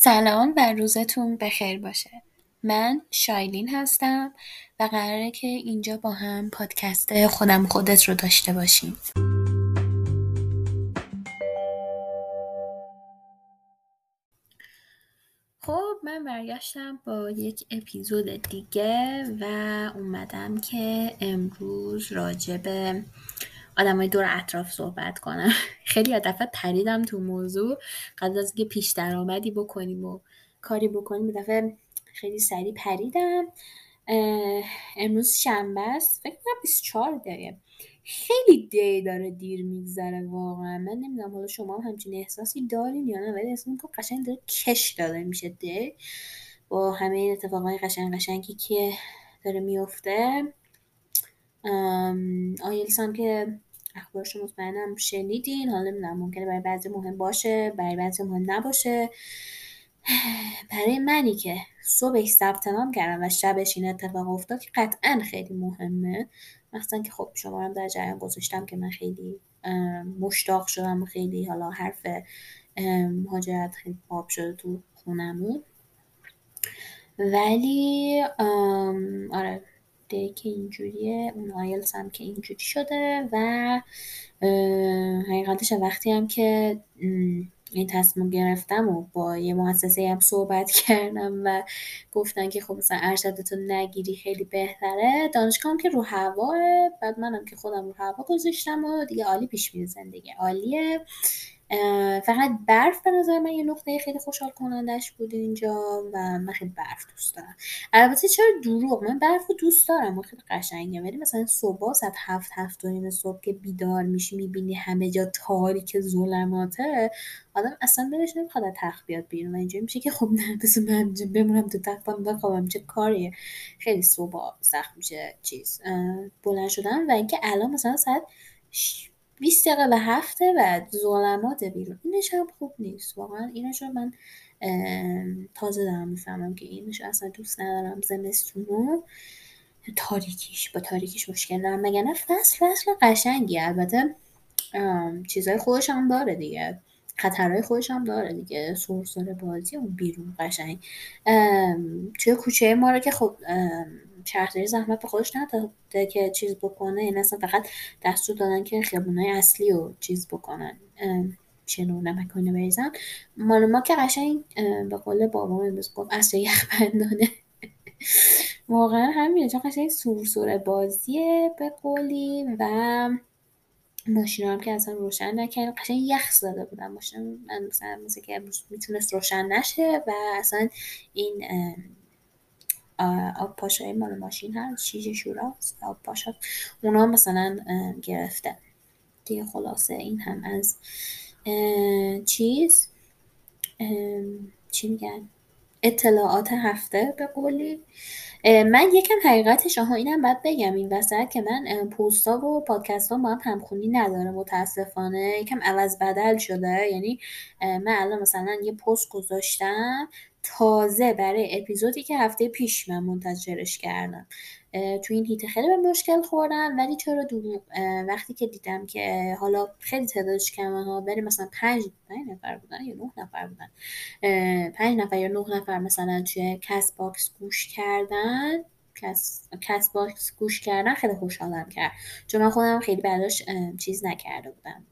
سلام و روزتون بخیر باشه. من شایلین هستم و قراره که اینجا با هم پادکست خودم خودت رو داشته باشیم. خب من برگشتم با یک اپیزود دیگه و اومدم که امروز راجع به آدمای دور اطراف صحبت کنم خیلی دفعه پریدم تو موضوع. قبل از اینکه پیش درآمدی بکنیم و کاری بکنیم دفعه خیلی سریع پریدم. امروز شنبه است. فکر کنم 24 دقیقه. خیلی دی داره دیر میگذره واقعا. من نمی‌دونم حالا شما هم همچین احساسی دارین یا نه ولی اصلا که قشنگ داره کش داده میشه دی. با همه این اتفاقای قشنگ قشنگی که داره میفته آیلس هم که اخبارش مطمئنم شنیدین. حالا نمی‌دونم ممکنه برای بعضی مهم باشه برای بعضی مهم نباشه. برای منی که صبح ثبت نام کردم و شبش این اتفاق افتاد که قطعا خیلی مهمه. مثلا که خب شما هم در جریان گذاشتم که من خیلی مشتاق شدم خیلی حالا حرف مهاجرت خیلی پاپ شده تو خونمون. ولی آره دی که اینجوریه اون آیلس هم که اینجوری شده و حقیقتش وقتی هم که این تصمیم گرفتم و با یه مؤسسه هم صحبت کردم و گفتن که خب مثلا ارشدتو نگیری خیلی بهتره دانشگاه که رو هواه بعد منم که خودم رو هوا گذاشتم و دیگه عالی پیش میره زندگی. عالیه. فقط برف به نظر من یه نقطه خیلی خوشحال کنندش بود اینجا و من خیلی برف دوست دارم. البته چرا دروغ؟ من برف رو دوست دارم. و خیلی قشنگه ولی مثلا صبح ساعت هفت هفت و نیم صبح که بیدار میشی می‌بینی همه جا تاریک ظلماته آدم اصلا دلش نمی‌خواد از تخت بیاد بیرون. و اینجا میشه که خب نه بس من بمونم تو تخت بخوابم. چه کاریه؟ خیلی صبح سخت میشه چیز بلند شدن و اینکه الان مثلا ساعت 20 دقیقه به هفته و ظلمات بیرون. اینش هم خوب نیست. واقعا اینش رو من تازه دارم می‌فهمم که اینش اصلا دوست ندارم زمستونو. تاریکیش با تاریکیش مشکل دارم مگه نه فصل فصل قشنگی. البته چیزای خودش هم داره دیگه. خطرهای خودش هم داره دیگه. سرسره بازی اون بیرون قشنگ. توی کوچه ما رو که خب شهرداری زحمت به خودش نداده که چیز بکنه. این اصلا فقط دستور دادن که خیابونای اصلی رو چیز بکنن شنو نمک کنه بریزن مال ما که قشنگ به قول بابام امروز گفت اصلا یخ بندانه واقعا همینه چون قشنگ سور بازیه به قولی و ماشین هم که اصلا روشن نکردیم قشنگ یخ زده بودم ماشین من مثلا مثل که می‌تونست روشن نشه و اصلا این آب پاشای مال ماشین هست شیشه شوراست. آب پاشا اونا مثلا گرفته. دیگه خلاصه این هم از چیز چی میگن؟ اطلاعات هفته به قولی. من یکم حقیقتش آها اینم باید بگم. این وسط که من پوستا و پادکست ها با هم همخونی نداره متاسفانه. یکم عوض بدل شده. یعنی من الان مثلا یه پست گذاشتم تازه برای اپیزودی که هفته پیش من منتظرش کردم. تو این حیطه خیلی به مشکل خوردم ولی چرا دروغ؟ وقتی که دیدم که حالا خیلی تعدادش کمه ها بری مثلا پنج نفر بودن یا نه نفر بودن؟ پنج نفر یا نه نفر مثلا توی Castbox گوش کردن کس, Castbox گوش کردن خیلی خوشحالم کرد. چون من خودم خیلی بعدش چیز نکرده بودم.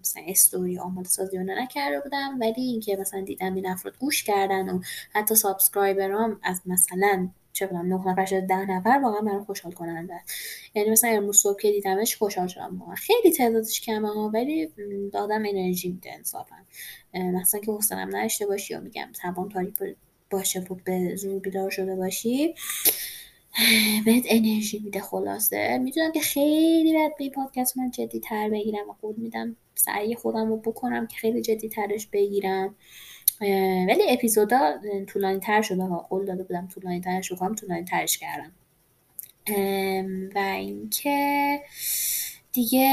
مثلا استوری آماده سازی نکرده بودم. ولی اینکه مثلا دیدم این افراد گوش کردن و حتی subscriber ام از مثلا چه بدونم نه نفر شده ده نفر واقعا من خوشحال کننده یعنی مثلا امروز صبح که دیدمش خوشحال شدم واقعا. خیلی تعدادش کمه ها ولی دادم انرژی میده انصافا. مثلا که حس هم نداشته باشی یا میگم هوا هم تاریک باشه و به زور بیدار شده باشی بهت انرژی میده خلاصه. می‌دونم که خیلی باید به پادکست من جدی تر بگیرم و قول میدم سعی خودم رو بکنم که خیلی جدی ترش بگیرم. ولی اپیزودا طولانی تر شده ها قول داده بودم طولانی ترش رو طولانی ترش کردم. و اینکه دیگه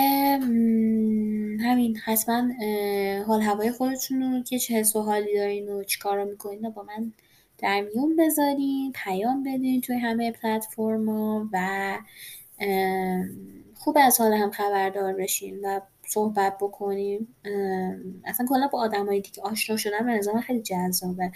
همین حتما حال هوای خودتون رو که چه حس و حالی دارین و چیکارا می‌کنین با من در میون بذارین پیام بدین توی همه پلتفرما و خوب از حال هم خبردار بشین و صحبت بکنیم. اصلا کلا با آدمایی دیگه آشنا شدن به نظرم خیلی جذابه.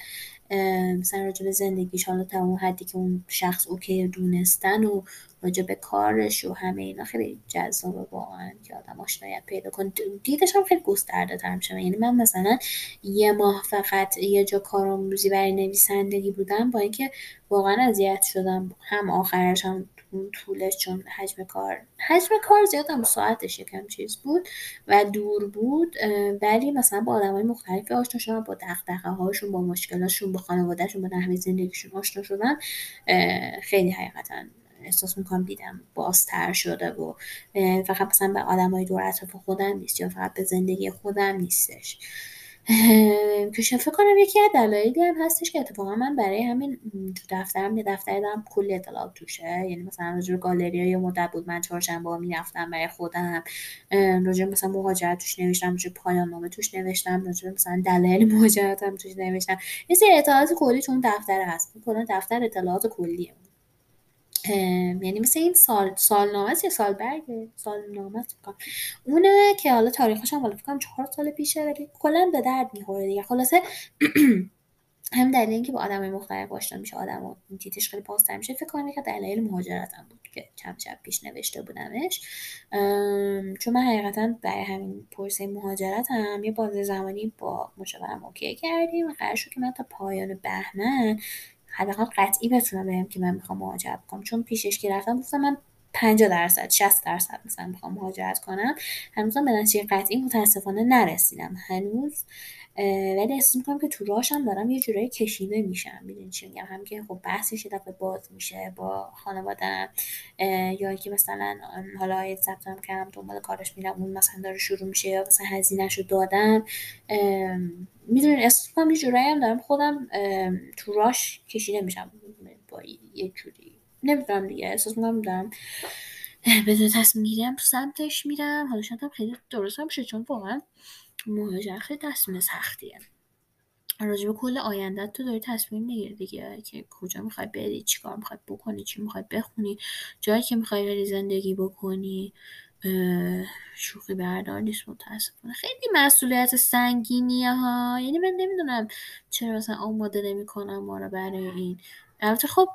مثلا راجع به زندگیش حالا تا اون حدی که اون شخص اوکی دونستن و راجع به کارش و همه اینا خیلی جذابه واقعا که آدم آشنایت پیدا کن دیدش هم خیلی گسترده تر میشه. یعنی من مثلا یه ماه فقط یه جا کارآموزی برای نویسندگی بودم با اینکه واقعا اذیت شدم. هم آخرش هم طولش چون حجم کار حجم کار زیاد هم ساعتش یکم چیز بود و دور بود ولی مثلا با آدم های مختلفی آشنا شدم با دقدقه هاشون با مشکلاشون با خانوادهشون با نحوه زندگیشون آشنا شدن خیلی حقیقتا احساس می‌کنم دیدم بازتر شده و فقط مثلا به آدم های دور اطراف خودم نیست یا فقط به زندگی خودم نیستش. که فکر کنم یکی از دلایلی هم هستش که اتفاقا من برای همین تو دفترم یه دفتر دارم کلی اطلاعات توشه. یعنی مثلا راجع گالری یه مدت بود من چهارشنبه می‌رفتم برای خودم. راجع مثلا مهاجرت توش نوشتم راجع پایان نامه توش نوشتم راجع مثلا دلایل مهاجرتم توش نوشتم. یه سری اطلاعات کلی تو اون دفتر هست. کلا دفتر اطلاعات کلیه. یعنی مثل این سال سالنامه یا سالبرگ سالنامه اونه که حالا تاریخش هم فکر چهار سال پیشه ولی کلا به درد می‌خوره دیگه. خلاصه هم دلیل اینکه با آدم مختلف آشنا میشه آدم و دیدش خیلی پاستر میشه فکر کنم که دلایل مهاجرتم بود که چند شب پیش نوشته بودمش. چون من حقیقتا برای همین پرسه مهاجرت هم یه بازه زمانی با مشاورم اوکی کردیم. و قرار شد که من تا پایان بهمن حداقل قطعی بتونم بگم که من می‌خوام مهاجرت کنم. چون پیشش که رفتم گفتم من 50 درصد 60 درصد مثلا می‌خوام مهاجرت کنم. هنوزم به نتیجه قطعی متاسفانه نرسیدم. هنوز ولی احساس می‌کنم که تو راشم دارم یه جورایی کشیده میشم. می‌دونی چی میگم؟ هم که خب بحثش یه دفعه باز میشه با خانوادم یا که مثلا حالا یه ثبتم کردم دنبال کارش میرم اون مثلا داره شروع میشه یا مثلا هزینهشو دادم می‌دونین احساس می‌کنم یه جورایی هم دارم خودم تو راش کشیده میشم. با یه جوری. نمی‌دونم دیگه احساس می‌کنم دارم به تصمیم میرم سمتش میرم. حالا شاید خیلی درست هم چون واقعا مهاجرت خیلی تصمیم سختیه. راجع به کل آینده تو داری تصمیم می‌گیری دیگه که کجا می‌خوای بری چیکار می‌خوای بکنی چی می‌خوای بخونی جایی که می‌خوای بری زندگی بکنی. شوخی بردار نیست متاسفانه. خیلی مسئولیت سنگینیه ها. یعنی من نمی‌دونم چرا مثلا آماده نمی‌کنم ما رو برای این. البته خب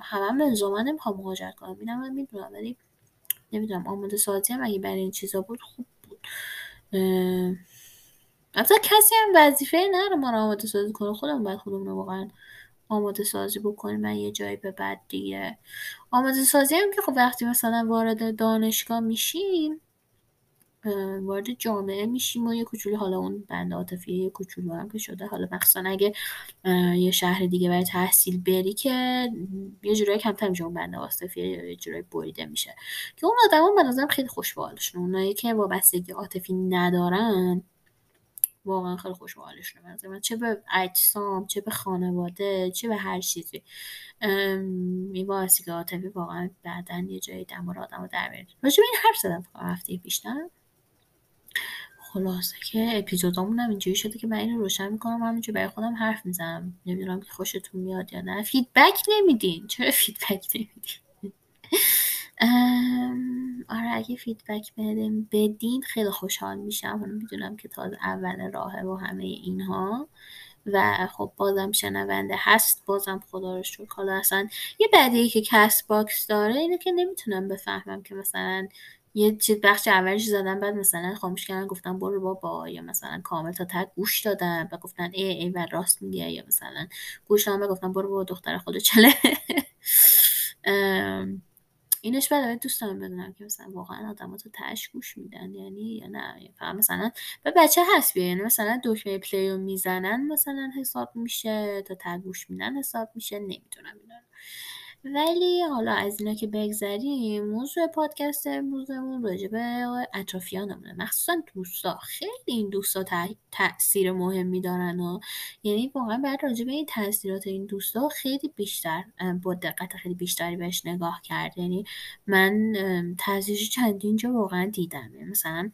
همه هم لزوما نمی‌خوام مهاجرت کنم. اینم من می‌دونم. ولی نمی‌دونم آماده سازی هم اگه برای این چیزا بود خوب بود. البته کسی هم وظیفه نره ما رو آماده سازی کنه. خودمون باید خودمون واقعا آماده سازی بکنیم. من یه جایی به بعد دیگه. آماده سازی هم که خب وقتی مثلا وارد دانشگاه میشیم وارد جامعه میشیم و یه کوچولو حالا اون بند عاطفی یه کوچولو هم که شده. حالا مخصوصا اگه یه شهر دیگه برای تحصیل بری که یه جورایی کمتر میشه اون بند عاطفی یه جورایی بریده میشه. که اون آدما به نظرم خیلی خوشبالشون اونایی که وابستگی عاطفی ندارن واقعا خیلی خوشحالشونه به من چه به اجسام چه به خانواده چه به هر چیزی. این وابستگی عاطفی واقعا بعدا یه جایی دمار آدم رو در راجع به این حرف زدم هفته پیش خلاصه که اپیزودامون هم اینجوری شده که من اینو روشن می‌کنم همینجوری برای خودم حرف می‌زنم. نمی‌دونم که خوشتون میاد یا نه. feedback نمیدین. چرا feedback نمیدین؟ آره اگه feedback بدین بدین. خیلی خوشحال میشم. می‌دونم که تازه اول راهه و همه اینها. و خب بازم شنونده هست. بازم خدا رو شکر. حالا اصلا یه بدیه که Castbox داره اینه که نمی‌تونم بفهمم که مثلا یه چیز بخش اولش زدن بعد مثلا خاموش کردن گفتن برو بابا یا مثلا کامل تا ته گوش دادن و گفتن ای ای و راست میگه یا مثلا گوش دادن و گفتن برو بابا دختر خل و چله. اینش بعد دوست دارم بدونم که مثلا واقعا آدم تو تش گوش میدن یعنی یا نه؟ فقط مثلا به بچه هست بیا یعنی مثلا دکمه پلی رو می‌زنن مثلا حساب میشه تا تگ گوش میدن حساب میشه نمی‌تونم اینا ولی حالا از اینا که بگذریم موضوع پادکست امروزمون راجع به اطرافیانمونه مخصوصا دوستا. خیلی این دوستا تاثیر مهمی دارن و یعنی واقعا باید راجع به این تاثیرات این دوستا خیلی بیشتر با دقت خیلی بیشتری بهش نگاه کرد. یعنی من تاثیرش چندین جا واقعا دیدم مثلا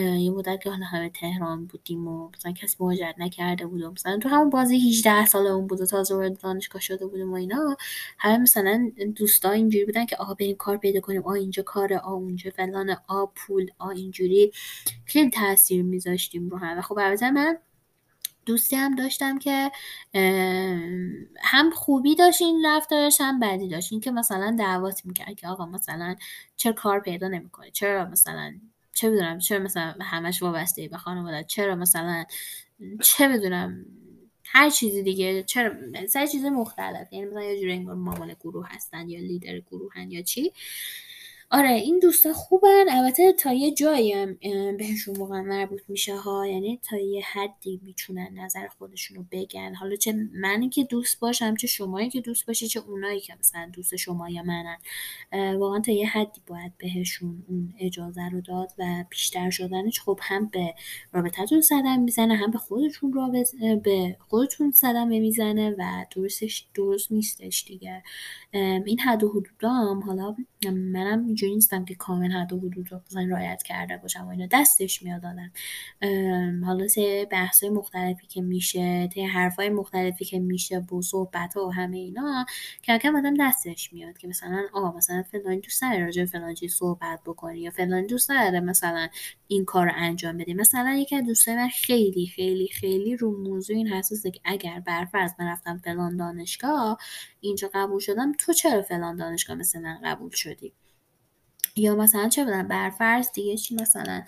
یه مدت که حالا همه تهران بودیم و مثلا کسی مهاجرت نکرده بود و مثلا تو همون بازی 18 ساله اون بود و تازه وارد دانشگاه شده بودیم و اینا همه مثلا دوستا اینجوری بودن که آقا بریم کار پیدا کنیم آ اینجا کاره آ اونجا فلان آ پول آ اینجوری خیلی تاثیر میذاشتیم رو هم و خب البته من دوستی هم داشتم که هم خوبی داشت این رفتارش هم بدی داشت. این که مثلا دعوات می‌کرد که آقا مثلا چرا کار پیدا نمی‌کنه چرا مثلا چه بدونم چرا مثلا همش وابسته به خانواده؟ چرا مثلا چه بدونم هر چیزی دیگه چرا سه چیز مختلف؟ یعنی مثلا یه جوری انگار مامان گروه هستن یا لیدر گروهن یا چی؟ آره این دوستا خوبن. البته تا یه جایی هم بهشون واقعا مربوط میشه ها. یعنی تا یه حدی می‌تونن نظر خودشون رو بگن. حالا چه منی که دوست باشم چه شمایی که دوست باشی چه اونایی که مثلا دوست شما یا منن. واقعا تا یه حدی باید بهشون اون اجازه رو داد و بیشتر شدنش خب هم به رابطتون صدم می‌زنه هم به خودتون رابطه به خودتون صدمه می‌زنه و درستش درست نیستش دیگه. این حد و حدودام حالا منم اینجوری نیستم که کامل حد و حدود رو مثلا رعایت کرده باشم و اینا. دستش میاد آدم. حالا سه بحث مختلفی که میشه ته حرفای مختلفی که میشه با صحبت و همه اینا که کم آدم دستش میاد که مثلا آقا مثلا فلان دوست نداره راجع فلان چیز صحبت بکنی یا فلان دوست نداره مثلا این کار رو انجام بده. مثلا یکی از دوستای من خیلی خیلی خیلی رو موضوع این حساسه که اگر برفرض من رفتم فلان دانشگاه اینجا قبول شدم تو چرا فلان دانشگاه مثل من قبول شدی؟ یا مثلا چه بدن برفرض دیگه چی مثلا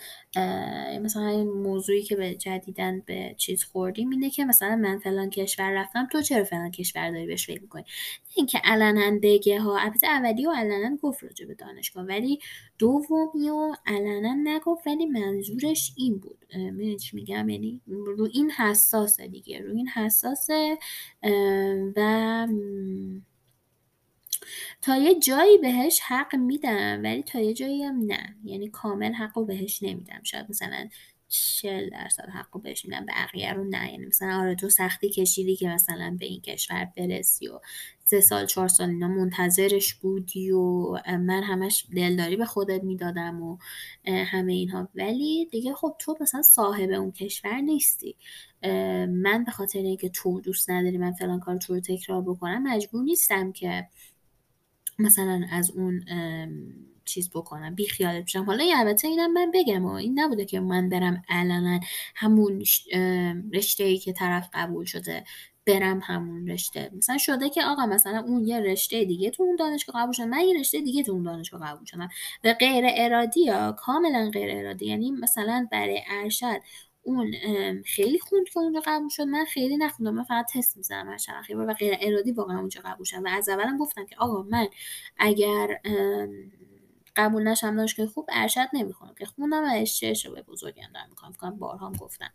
مثلا موضوعی که به جدیدن به چیز خوردیم اینه که مثلا من فلان کشور رفتم تو چرا فلان کشور داری بهش فکر می‌کنی؟ اینکه علنا بگه ها البته اولی و علنا گفت راجع به دانشگاه ولی دومی و علنا نگفت ولی منظورش این بود. من چی میگم؟ یعنی رو این حساسه دیگه رو این حساسه و تا یه جایی بهش حق میدم ولی تا یه جایی هم نه. یعنی کامل حق رو بهش نمیدم. شاید مثلا چل درصد حق رو بهش میدم بقیه رو نه. یعنی مثلا آره تو سختی کشیدی که مثلا به این کشور برسی و سه سال چهار سال اینا منتظرش بودی و من همش دلداری به خودت می‌دادم و همه اینها. ولی دیگه خب تو مثلا صاحب اون کشور نیستی. من به خاطر اینکه تو دوست نداری من فلان کار تو رو تکرار بکنم مجبور نیستم که مثلا از اون چیز بکنم بی خیالت بشم. حالا البته اینم من بگم و این نبوده که من برم علنا همون رشته ای که طرف قبول شده برم همون رشته. مثلا شده که آقا مثلا اون یه رشته دیگه تو اون دانشگاه قبول شده من یه رشته دیگه تو اون دانشگاه قبول شدم. و غیر ارادی یا کاملا غیر ارادی. یعنی مثلا برای ارشد اون خیلی خوند که اونجا قبول شد. من خیلی نخوندم. من فقط تست می‌زنم هر چند و غیر ارادی واقعا اونجا قبول شدم. و از اولم گفتم که آقا من اگر قبول نشم دانشگاه خوب ارشد نمی‌خونم که خوندم و اشتش رو به بزرگم دارم می‌کنم. کنم بارها گفتم.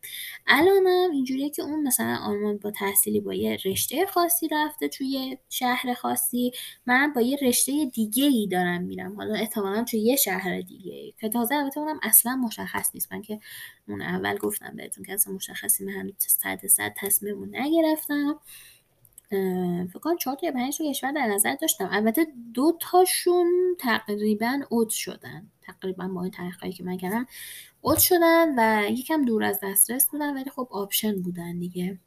الانم اینجوریه که اون مثلا آلمان با تحصیلی با یه رشته خاصی رفته توی شهر خاصی. من با یه رشته دیگه ای دارم میرم. حالا احتمالا توی یه شهر دیگه ای که تازه البته اونم اصلا مشخص نیست. من که اون اول گفتم بهتون که اصلا مشخصی من هنوز صد در صد تصمیم نگرفتم. فکر کنم چهار تا یا پنج کشور در نظر داشتم. البته دو تاشون تقریبا out شدن. تقریبا با این تحقیقی که من کردم out شدن و یکم دور از دسترس بودن ولی خب option بودن دیگه.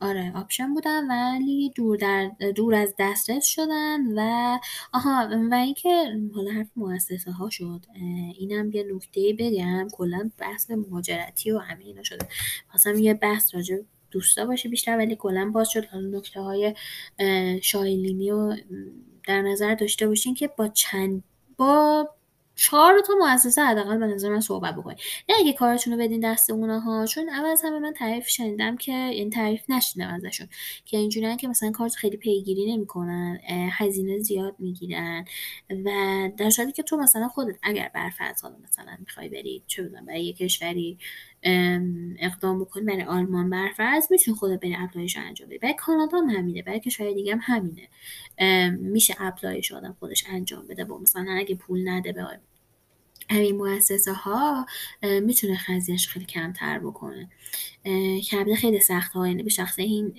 آره option بودن ولی دور, در دور از دسترس شدن و آها و اینکه حالا حرف مؤسسه ها شد اینم یه نکته بگم کلا بحث مهاجرتی و همه اینا شده. خواستم یه بحث راجع دوستا باشه بیشتر ولی کلا باز شد. حالا نکته های شایلینی رو در نظر داشته باشین که با چند با چهار تا مؤسسه حداقل به نظر من صحبت بکنید نه اگه کارتون رو بدین دست ها چون اول از همه من تعریف شنیدم که این تعریف نشیدم ازشون که اینجوریان که مثلا کارت خیلی پیگیری نمی‌کنن هزینه زیاد می‌گیرن و در صورتی که تو مثلا خودت اگر برفرض حالا مثلا می‌خوای بری چه بدونم برای یه کشوری اقدام بکنی برای آلمان برفرض می‌تونی خودت بری apply ش انجام بدی. برای کانادا هم همینه برای کشور دیگه هم همینه. میشه apply ش آدم خودش انجام بده با مثلا اگه پول نده به همین مؤسسه ها می‌تونه هزینش خیلی کمتر بکنه. که خیلی سخته ها. یعنی به شخص این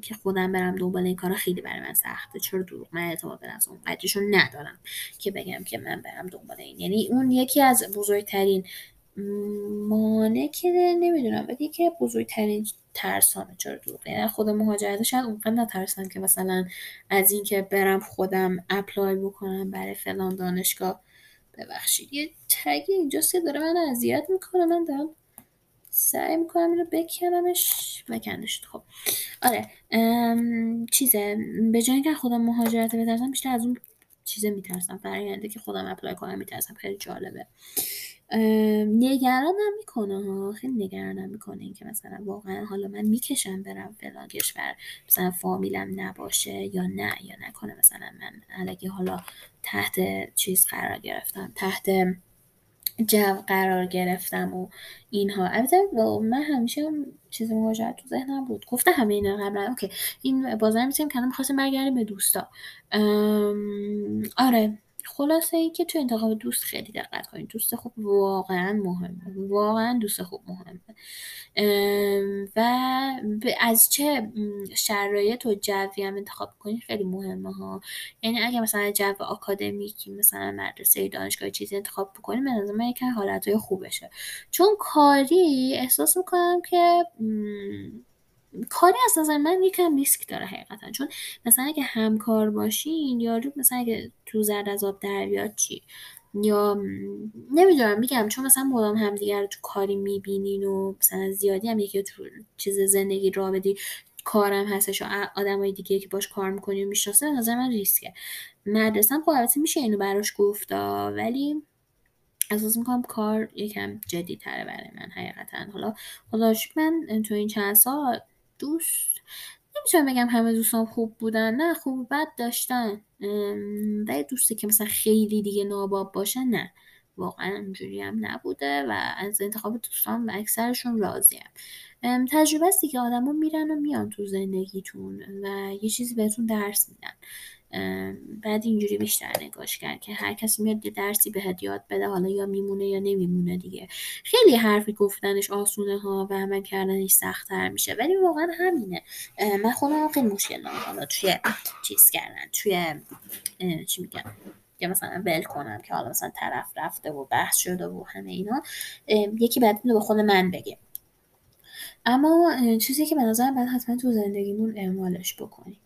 که خودم برم دنبال این کارا خیلی برای من سخته. چرا دروغ؟ من اعتماد به اون ندارم که بگم که من برم دنبال این. یعنی اون یکی از بزرگترین مانع که نمی‌دونم ولی که بزرگترین ترسانه. چرا دروغ؟ یعنی خود مهاجرت شاید اونقدر نترسم که مثلا از اینکه برم خودم اپلای بکنم برای فلان دانشگاه. ببخشید. یه تگی اینجاست که داره من اذیت می‌کنه. من دارم سعی می‌کنم اینو بکنمش. نکندش خب. آره. چیزه. به جای اینکه خودم مهاجرت بترسم بیشتر از اون چیزه میترسم. فراینده که خودم اپلای کنم میترسم. خیلی جالبه. نگرانم می‌کنه ها. خیلی نگرانم می‌کنه اینکه مثلا واقعا حالا من می‌کشم برم فلان کشور مثلا فامیلم نباشه یا نه یا نکنه. مثلا من علکی حالا تحت چیز قرار گرفتم تحت جو قرار گرفتم و اینها. البته من همیشه چیز مهاجرت تو ذهنم بود. گفته همه اینا قبلا. اوکی. این بازار میسیم که می‌خواستیم برگردیم به دوستا. آره. خلاصه ای که تو انتخاب دوست خیلی دقت کنید. دوست خوب واقعا مهمه. واقعا دوست خوب مهمه. و از چه شرایط و جوی هم انتخاب کنید خیلی مهمه ها. یعنی اگه مثلا جو آکادمیکی مثلا مدرسه دانشگاه چیزی انتخاب بکنید من از من یکم حالتهای خوبشه. چون کاری احساس می‌کنم که کاری از نظر من یکم ریسک داره حقیقتا. چون مثلا اگه همکار باشین یا مثلا اگه تو زرد از آب در بیاد چی؟ یا نمی‌دونم میگم چون مثلا مدام همدیگر رو تو کاری می‌بینین و مثلا زیادی هم یکی تو چیز زندگی را بدی کارم هستش و آدمای دیگه که باش کار می‌کنی و می‌شناسه نظر من ریسکه. مدرسه خب البته میشه اینو براش گفتا ولی احساس می‌کنم کار یکم جدی تره برای من حقیقتا. حالا خدا من تو این چند سال دوست. نمی‌تونم بگم همه دوستان خوب بودن. نه خوب بد داشتن. ولی دوستی که مثلا خیلی دیگه ناباب باشه نه. واقعا اونجوری هم نبوده و از انتخاب دوستان اکثرشون راضیم. تجربه است که آدما میرن و میان تو زندگیتون و یه چیزی بهتون درس میدن. بعد اینجوری بیشتر نگاش کرد که هر کسی میاد یه درسی بهت یاد بده حالا یا میمونه یا نمیمونه دیگه. خیلی حرفی گفتنش آسونه ها و عمل کردنش سختتر میشه. ولی واقعا همینه. من خودم خیلی مشکل دارم حالا توی چیز کردن توی چی میگم یا مثلا ول کنم که حالا مثلا طرف رفته و بحث شده و همه اینا. یکی بعد به خود من بگه. اما چیزی که به نظرم باید حتما تو زندگیمون اعمالش بکنیم.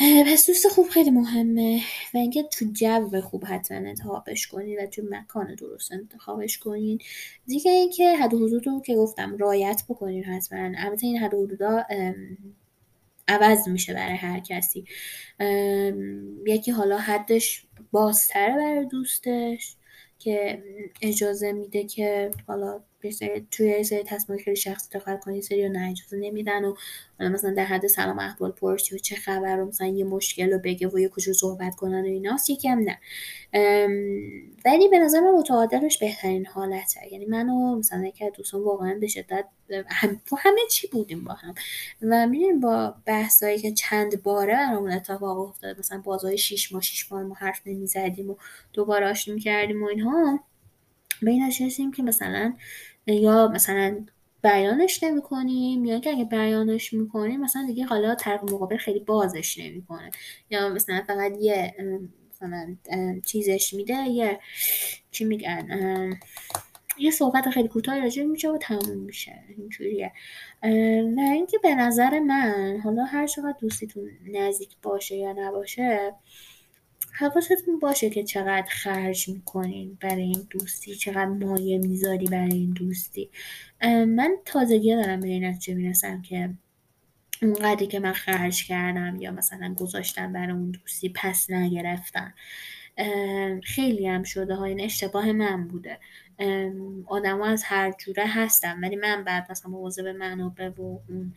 پس دوست خوب خیلی مهمه. و اینکه تو جو خوب حتما انتخابش کنید و تو مکان درست انتخابش کنید دیگه اینکه حد و حدود که گفتم رایت بکنید حتما. البته این حد حدودا عوض میشه برای هر کسی. یکی حالا حدش بازتره برای دوستش که اجازه میده که حالا توی سری تصمیم خیلی شخصی دقت کنی سری نه اجازه نمیدن و مثلا در حد سلام احوال پرسی و چه خبر رو مثلا یه مشکل رو بگه و یه کجور صحبت کنن و ایناست یکی نه. ولی به نظر من متعادلش بهترین حالته. یعنی منو مثلا یکی دوستان واقعا به شدت هم تو همه چی بودیم با هم. و می‌دونیم با بحثایی که چند باره برامون اتفاق افتاد مثلا بازهای شیش ماه شیش ماه ما حرف نمی‌زدیم و دوباره آشنا می‌کردیم و اینها به این که مثلا یا مثلا بیانش نمی کنیم یا اینکه اگه بیانش می‌کنیم مثلا دیگه حالا طرف مقابل خیلی بازش نمی‌کنه. یا مثلا فقط یه مثلا چیزش میده یه چی میگن یه صحبت خیلی کوتاه راجع میشه و تموم میشه. اینجوریه. و اینکه به نظر من حالا هر چقدر دوستیتون نزدیک باشه یا نباشه حواستون باشه که چقدر خرج می‌کنین برای این دوستی چقدر مایه می‌ذاری برای این دوستی. من تازگی دارم به این نتیجه می‌رسم که اونقدری که من خرج کردم یا مثلا گذاشتم برای اون دوستی پس نگرفتم خیلی هم شده ها این اشتباه من بوده. آدم از هر جوره هستم ولی من بعد مثلا به منابع و اون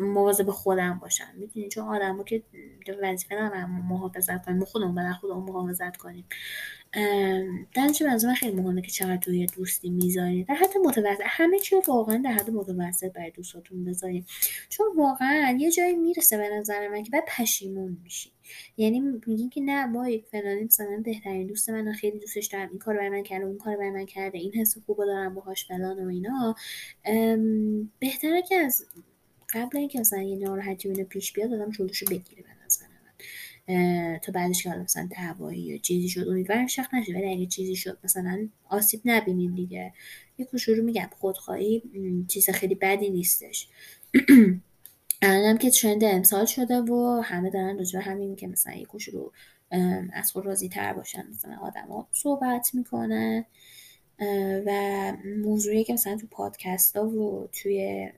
مواظب خودم باشم. می‌دونی؟ چون آدم که وظیفه ندارم محافظت کنیم خودمون بدن خودمون محافظت کنیم. در چه من خیلی مهمه که چقدر توی دوستی می‌ذارید در حد متوسط. همه چی واقعا در حد متوسط برای دوستاتون بذارید چون واقعا یه جایی می‌رسه به نظر من که بعد پشیمون میشی. یعنی میگین که نه وای فلانی مثلا بهترین دوست من خیلی دوستش دارم. این کار برای من کرده اون کار برای من کرده. این حس خوب دارم باهاش فلان و اینا. بهتره که از قبل اینکه مثلا یه ناراحتی اینو پیش بیاد آدم جلوشو بگیره به نظر من. تا بعدش که حالا مثلا دعوایی یا چیزی شد امیدوارم شخص نشه. ولی اگه چیزی شد مثلا آسیب نبینید دیگه. یه کوچولو میگم. خودخواهی چیز خیلی بدی نیستش. الانم که ترند امسال شده و همه دارن راجع همین که مثلا یه کوچولو از خود راضی تر باشن. مثلا آدما صحبت می‌کنن. و موضوعی که مثلا تو پادکست ها و توی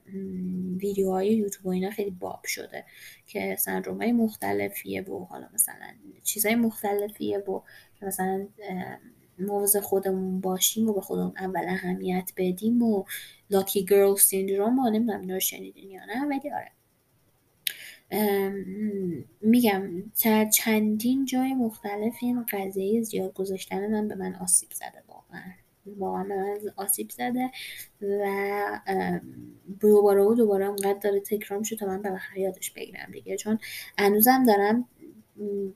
ویدیوهای یوتیوب و اینا خیلی باب شده که سندروم های مختلفیه و حالا مثلا چیزهای مختلفیه و که مثلا موضع خودمون باشیم و به خودمون اول اهمیت بدیم و لاکی گرل سیندروم و نمی‌دونم اینا شنیدین یا نه ولی آره. میگم چندین جای مختلف این قضیه زیاد گذاشتن من به من آسیب زده واقعا. واقعا من آسیب زده و دوباره و دوباره اونقدر داره تکرار میشه تا من بالاخره یادش بگیرم دیگه. چون هنوزم دارم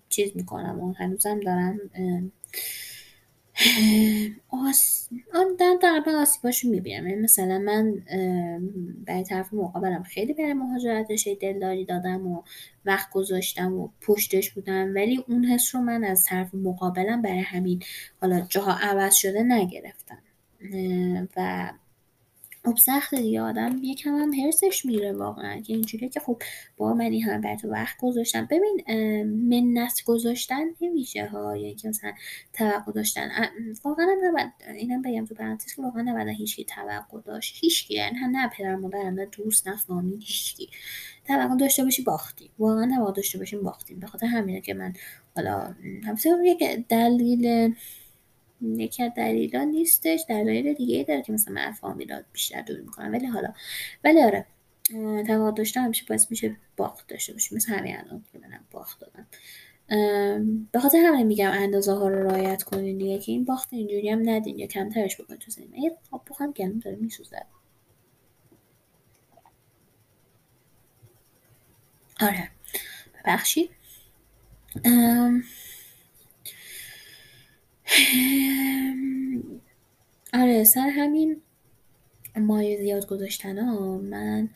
چیز می‌کنم و هنوزم دارم آس... در تقریبا آسیباشو می‌بینم. یعنی مثلا من برای طرف مقابلم خیلی برای مهاجرتش دلداری دادم و وقت گذاشتم و پشتش بودم. ولی اون حس رو من از طرف مقابلم برای همین حالا جاها عوض شده نگرفتم. و خب سخته دیگه آدم یکم هم هرسش میره واقعا که اینجوریه که خب با من این هم بر تو وقت گذاشتم ببین منت گذاشتن نمیشه ها که مثلا توقع داشتن. واقعا هم نباید اینم بگم تو پرانتز که واقعا نباید هیچکی توقع داشت. هیچکی یعنی هم نه پدر مادر نه دوست نه فامیل هیچکی. توقع داشته باشی باختی واقعا توقع داشته باشیم باختیم. به خاطر همینه که من حالا همسه یک دلیل یکی از دلیلا نیستش. دلایل دیگه داره که مثلا من فامیلات بیشتر دور می‌کنم. ولی حالا ولی آره توقع داشته همیشه باعث میشه باخت داشته باشیم. مثل همین الان که منم باخت دادم. به خاطر همین میگم اندازه ها رو رعایت کنین دیگه که این باخت اینجوری هم ندین. یا کمترش بکنین تو زمین یه خواب بخوام گلوم داره میسوزه. آره. ببخشید. آره سر همین مایه زیاد گذاشتن ها من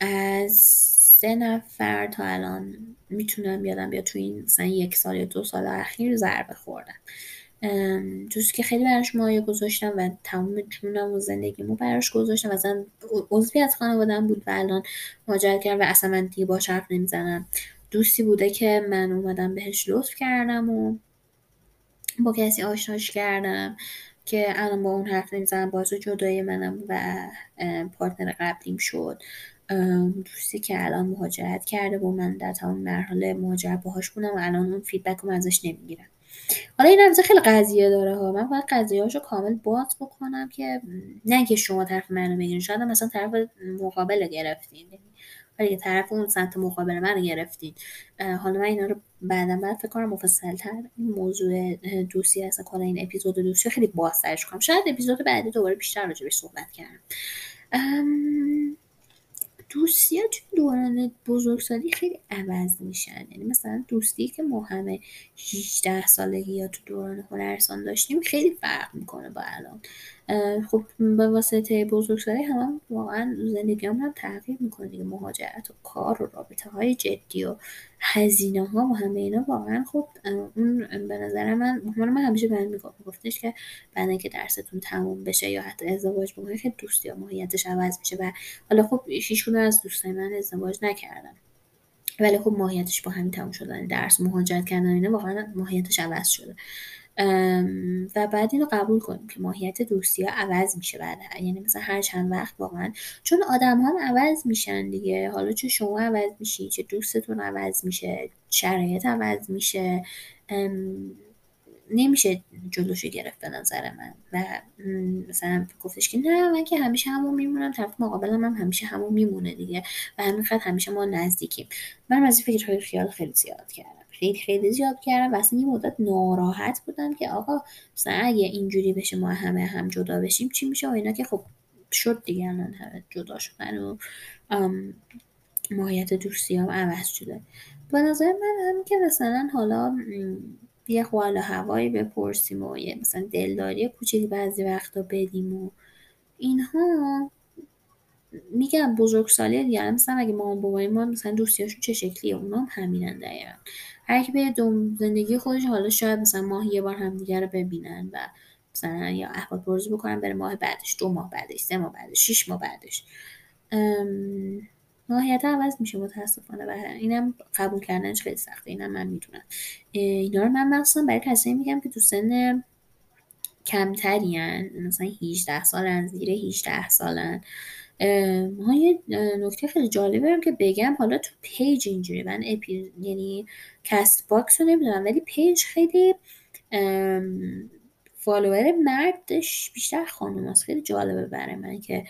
از سه نفر تا الان می‌تونم یادم بیا تو این مثلا یک سال یا دو سال اخیر ضربه خوردم. دوست که خیلی براش مایه گذاشتم و تمام جونم و زندگیمو براش گذاشتم. و اصلا عضوی از خانوادم بود و الان مهاجرت کرد و اصلا من دیگه باش حرف نمی‌زنم. دوستی بوده که من اومدم بهش لطف کردم و با کسی آشناش کردم که الان با اون حرف نمی‌زنم باعث جدای منم و پارتنر قبلیم شد. دوستی که الان مهاجرت کرده با من در تمام مرحله مهاجرت باهاش بودم و الان اون فیدبک رو ازش نمی‌گیرم. حالا این همزه خیلی قضیه داره ها. من باید قضیه هاشو کامل باز بکنم که نه که شما طرف منو بگیرین شاید مثلا طرف مقابل گرفتین. ولی طرف اون سمت مقابل من رو گرفتین حالا من اینا رو بعدا بعد فکر کنم مفصل تر این موضوع دوستی هست کلا این اپیزود دوستی خیلی بازترش کنم. شاید اپیزود بعدی دوباره بیشتر راجبش صحبت کردم. دوستی توی دوران بزرگسالی خیلی عوض میشن. یعنی مثلا دوستی که ما همه 18 سالگی یا تو دوران هنرستان داشتیم خیلی فرق می‌کنه با الان. خب به واسطه بزرگسالی هم, واقعا زندگی هم, تغییر می‌کنه دیگه. مهاجرت و کار و رابطه های جدی و هزینه ها و همه اینا واقعا خب اون به نظر من من همیشه به من گفتش که بعد که درستون تموم بشه یا حتی ازدواج بکنه که دوستی یا ماهیتش عوض میشه و حالا خب هیچ از دوستای من ازدواج نکردن. ولی خب ماهیتش با همین تموم شدن درس مهاجرت کردن اینا واقعا ماهیتش عوض شده. و بعد اینو قبول کنیم که ماهیت دوستی ها عوض میشه بعد یعنی مثلا هر چند وقت واقعا. چون آدم هم عوض میشن دیگه. حالا چه شما عوض میشی چه دوستتون عوض میشه شرایط عوض میشه. نمیشه جلوشو گرفت به نظر من. و مثلا گفتش که نه من که همیشه همون میمونم. طرف مقابلم هم همیشه همون میمونه دیگه. و همین همیشه ما نزدیکیم. من از این فکر خیال خیلی زیاد کردم. خیلی خیلی زیاد کردم و اصلا یه مدت ناراحت بودم که آقا مثلا اگه اینجوری بشه ما همه هم جدا بشیم چی میشه؟ و اینا که خب شد دیگه الان همه جدا شدن و ماهیت دوستی هم عوض شده. به نظر من هم که مثلا حالا یه حال هوایی بپرسیم و یه مثلا دلداری کوچیکی بعضی وقتا بدیم و اینها. میگم بزرگسالی دیگه مثلا اگه مامان بابای ما مثلا دوستیاشون چه شکلیه اونا هم همینن دقیقا. هر کی به دوم زندگی خودش حالا شاید مثلا ماه یه بار همدیگه رو ببینن و مثلا یا احوال پرزی بکنن بره ماه بعدش دو ماه بعدش سه ماه بعدش شیش ماه بعدش ماهیت عوض میشه متاسفانه و اینم قبول کردنش خیلی سخته اینم من می‌دونم اینا رو من مخصوصا برای کسایی میگم که تو سن کمتری هن. مثلا 18 سالن زیر 18 سالن ما یه نکته خیلی جالبه هم که بگم حالا تو page اینجوری من اپی یعنی Castbox رو نمی‌دونم ولی page خیلی follower مردش بیشتر خانم هست خیلی جالبه برای من که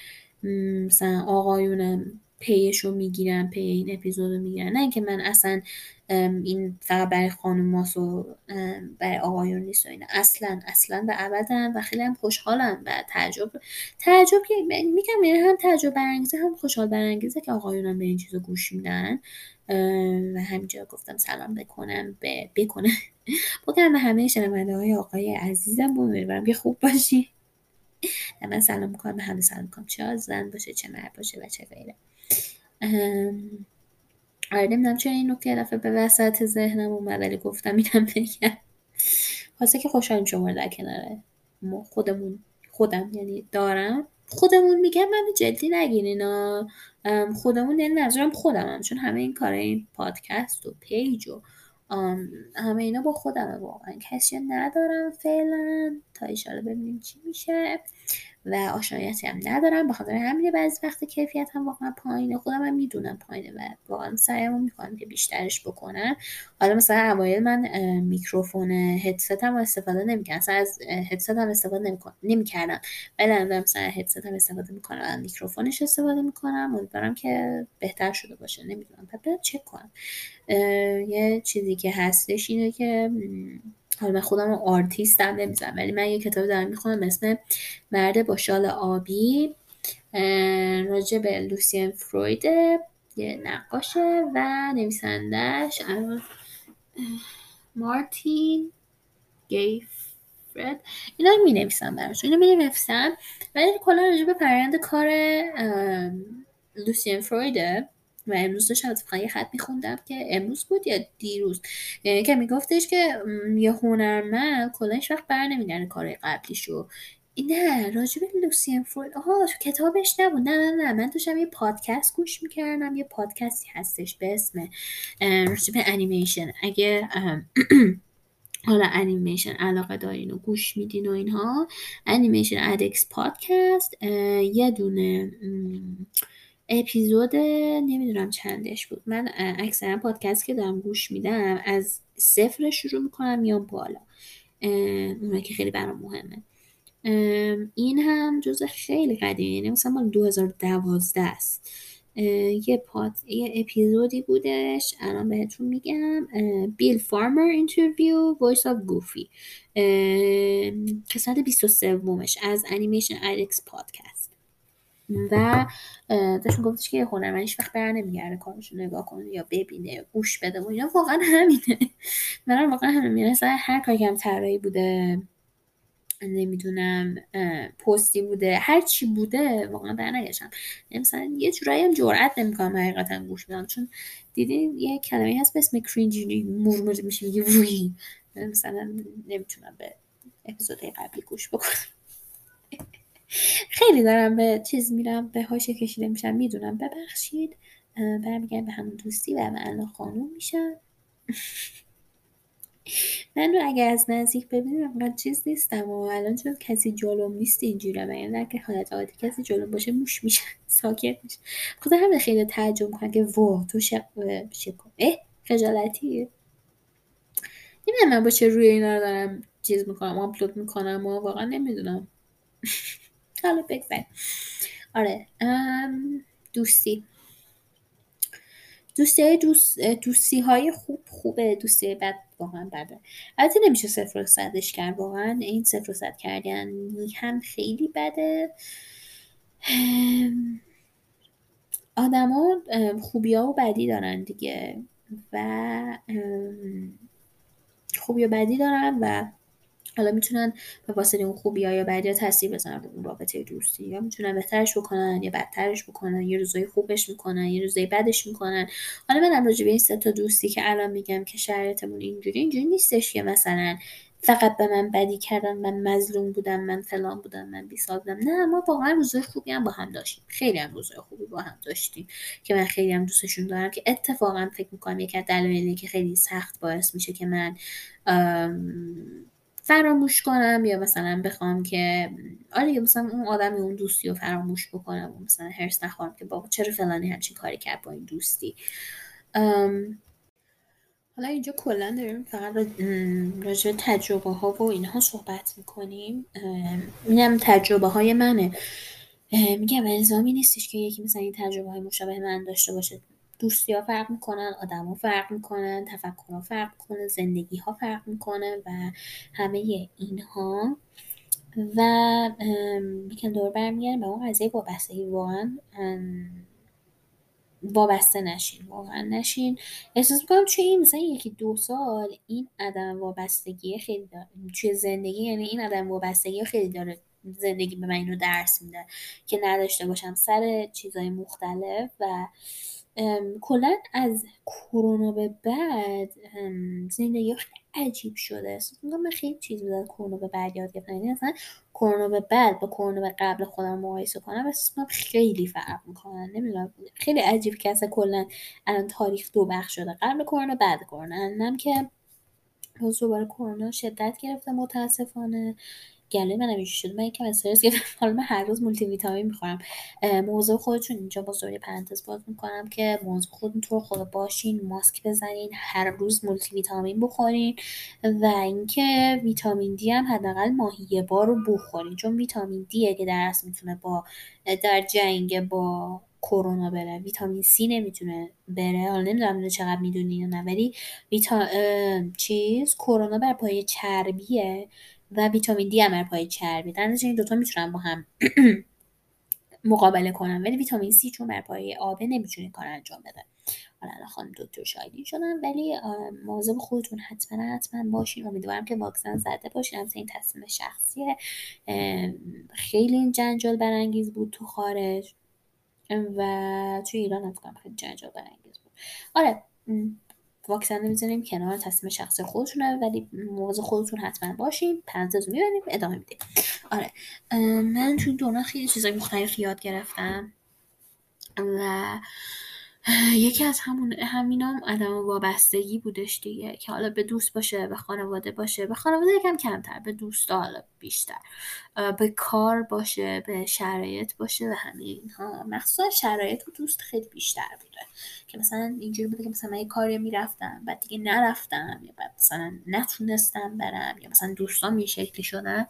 مثلا آقایونم page رو می‌گیرن پی این اپیزود رو می‌گیرن. نه اینکه من اصلا این فقط برای خانم و برای آقایون نیست و اینا. اصلا اصلا و ابدا و خیلی هم خوشحالم و تعجب تعجب که میگم یعنی هم تعجب برانگیزه هم خوشحال برانگیزه که آقایون به این چیزو گوش میدن. و همینجا گفتم سلام بکنم به بکنم. بکنم به همه شنونده های آقای عزیزم. امیدوارم که خوب باشی. من سلام می‌کنم به همه سلام می‌کنم. چه زن باشه چه مرد باشه و چه غیره. آره نمی‌دونم چرا این نکته دفعه به وسط ذهنم اومد ولی گفتم اینم بگم. واسه که خوشحالیم شما در کنار ما خودمون خودم یعنی دارم. خودمون میگم من جدی نگیرین خودمون یعنی منظورم خودمم چون همه این کار این پادکست و پیج و همه اینا با خودمه واقعا. کسی ندارم فعلا. تا ایشالا ببینیم چی میشه. و آشنایتی هم ندارم. به خاطر همین بعضی وقت کیفیت هم واقعا پایینه خودم هم می‌دونم پایینه و واقعا سعیمو می‌کنم که بیشترش بکنم. حالا مثلا اوایل من میکروفون هدست هم استفاده نمی‌کنم اصلا از هدست هم استفاده نمی‌کردم. ولی الان مثلا هدست هم استفاده می‌کنم و میکروفونش استفاده می‌کنم. امیدوارم که بهتر شده باشه. نمی‌دونم. بعد چک کنم. یه چیزی که هستش اینه که حالا من خودم آرتیستم نمی‌زنم ولی من یه کتاب دارم می‌خونم اسم مرد با شال آبی. راجع به لوسین فروید یه نقاشه و نویسندهش مارتین گیفرد. اینا می نویسم براشون اینا می نویسم ولی کلا راجع به پرند کار لوسین فرویده و امروز داشتم اتفاقا یه خط میخوندم که امروز بود یا دیروز؟ که میگفتش که یه هنرمند کلا هیچ وقت بر نمیگرده کارهای قبلیشو. نه راجب لوسین فروید آها تو کتابش نبود. نه نه نه من داشتم یه پادکست گوش می‌کردم یه پادکستی هستش به اسم راجب انیمیشن اگه حالا انیمیشن علاقه دارین و گوش میدین و اینها انیمیشن ادکس پادکست یه دونه اپیزود نمی‌دونم چندش بود. من اکثرا پادکست که دارم گوش میدم از صفر شروع می‌کنم میام بالا. اونها که خیلی برام مهمه. این هم جز خیلی قدیمی یعنی مثلا مال 2012 است. یه پاد یه اپیزودی بودش الان بهتون میگم. Bill Farmer interview voice of Goofy قسمت 23 از Animation Addicts Podcast. و داشت گفتش که هنرمند هیچ وقت بر نمیگرده کارش نگاه کنه یا ببینه گوش بده و اینا. واقعا همینه. من واقعا همین می‌رسه هر کاری که هم طراحی بوده نمی‌دونم پستی بوده هر چی بوده واقعا برنگشتم مثلا یه جورایی هم جرئت نمی‌کنم حقیقتا گوش بدم. چون دیدین یه کلمه هست به اسم کرینجی مورمور میشه میگه وی. مثلا نمی‌تونم به اپیزودهای قبلی گوش بکنم. خیلی دارم به چیز میرم به هاشه کشیده میشم می‌دونم. ببخشید برمیگردم به همون دوستی و من خانوم میشم. من رو اگر از نزدیک ببینیم من چیز نیستم و الان چون کسی جلوم نیست اینجوره من یعنی که حالت عادی کسی جلوم باشه موش میشه ساکت میشه. خدا همه خیلی تعجب می‌کنن که وا تو شق کن اه نمی‌دونم من با چه روی اینا رو دارم چیز می‌کنم آپلود می‌کنم و واقعا نمی‌دونم. حالا بگذاریم آره دوستی. دوستی دوست دوستی های خوب خوبه. دوستی بد واقعا بده. البته نمیشه صفر و صدش کرد واقعا. این صفر و صد کردن هم خیلی بده. آدما خوبی ها و بدی دارن دیگه. و خوبی و بدی دارن و حالا می‌تونن به واسطه اون خوبی یا بدی تاثیر بزنن رو اون رابطه دوستی. یا می‌تونن بهترش بکنن یا بدترش بکنن. یه روزای خوبش می‌کنن یه روزای بدش می‌کنن. حالا منم راجع به این سه تا دوستی که الان میگم که شرایطمون اینجوری اینجوری نیستش که مثلا فقط به من بدی کردن من مظلوم بودم من فلان بودم من بیسال بودم. نه ما واقعا روزای خوبی هم با هم داشتیم. خیلی هم روزای خوبی با هم داشتیم که من خیلی هم دوستشون دارم که اتفاقا فکر می‌کنم یکی از دلایلی که خیلی سخت باعث میشه که من فراموش کنم یا مثلا بخوام که آره مثلا اون آدمی اون دوستی رو فراموش بکنم و مثلا هرس نخورم که بابا چرا فلانی همچین کاری کرد با این دوستی. حالا اینجا کلا داریم فقط راجع تجربه ها و اینها صحبت می‌کنیم. اینم تجربه های منه میگم الزامی نیستش که یکی مثلا این تجربه های مشابه من داشته باشه. دوستی ها فرق می‌کنن آدم ها فرق می‌کنن تفکر ها فرق می‌کنه زندگی ها فرق می‌کنه و همه اینها. و میکن دور برمیگردم به اون قضیه وابستگی. واقعا وابسته نشین واقعا نشین. احساس می‌کنم توی این مثلا یکی دو سال این عدم وابستگی خیلی داره توی زندگی یعنی این عدم وابستگی خیلی داره زندگی به من اینو درس میده که نداشته باشم سر چیزهای مختلف و کلا از کرونا به بعد زندگی خیلی عجیب شده. است من خیلی چیز بودم کرونا به بعد یاد گرفتم. یعنی اصلا کرونا به بعد با کرونا به قبل خودم مقایسه کنم احساس خیلی فرق می‌کنن نمی‌دونم خیلی عجیب که اصلا کلا الان تاریخ دو بخش شده. قبل کرونا بعد کرونا. الانم که روز دوباره کرونا شدت گرفته متاسفانه. گله منم اینجوری شده. من یکم استرس گرفتم. حالا من هر روز مولتی ویتامین می‌خورم. موضوع خودتون اینجا با زوری پرانتز باز می‌کنم که موضوع خودتون تو خود باشین ماسک بزنین هر روز مولتی ویتامین بخورین و اینکه ویتامین دی هم حداقل ماهی یه بار رو بخورین. چون ویتامین دی که درس می‌تونه با در جنگ با کرونا بره ویتامین سی نمی‌تونه بره. حالا نمی‌دونم چقدر می‌دونین نه ولی ویتا... چیز کرونا بر پای چربیه. و ویتامین دی هم پای چربی در این دوتا می‌تونن با هم مقابله کنن ولی ویتامین سی چون بر پای آبه نمی‌تونه کار انجام بده. حالا خانم دکتر شایدین شدن ولی مواظب خودتون حتما حتما باشین. امیدوارم که واکسن زده باشین. از این تصمیم شخصیه. خیلی جنجال برانگیز بود تو خارج. و تو ایران هم خیلی جنجال برانگیز بود. آره واکسن می‌زنیم کنار تصمیم شخص خودتونه ولی مواظب خودتون حتما باشین. پرانتز می‌بریم ادامه میدیم. آره. من تو دوران خیلی چیزای مختلف یاد گرفتم و یکی از همون همینام عدم وابستگی بودش دیگه که حالا به دوست باشه به خانواده باشه. به خانواده یکم کمتر به دوست حالا بیشتر. به کار باشه به شرایط باشه و همه اینها. مخصوصا شرایط و دوست خیلی بیشتر بوده. که مثلا اینجوری بوده که مثلا من یه کاری می‌رفتم بعد دیگه نرفتم یا بعد مثلا نتونستم برم یا مثلا دوستان این شکلی شدن.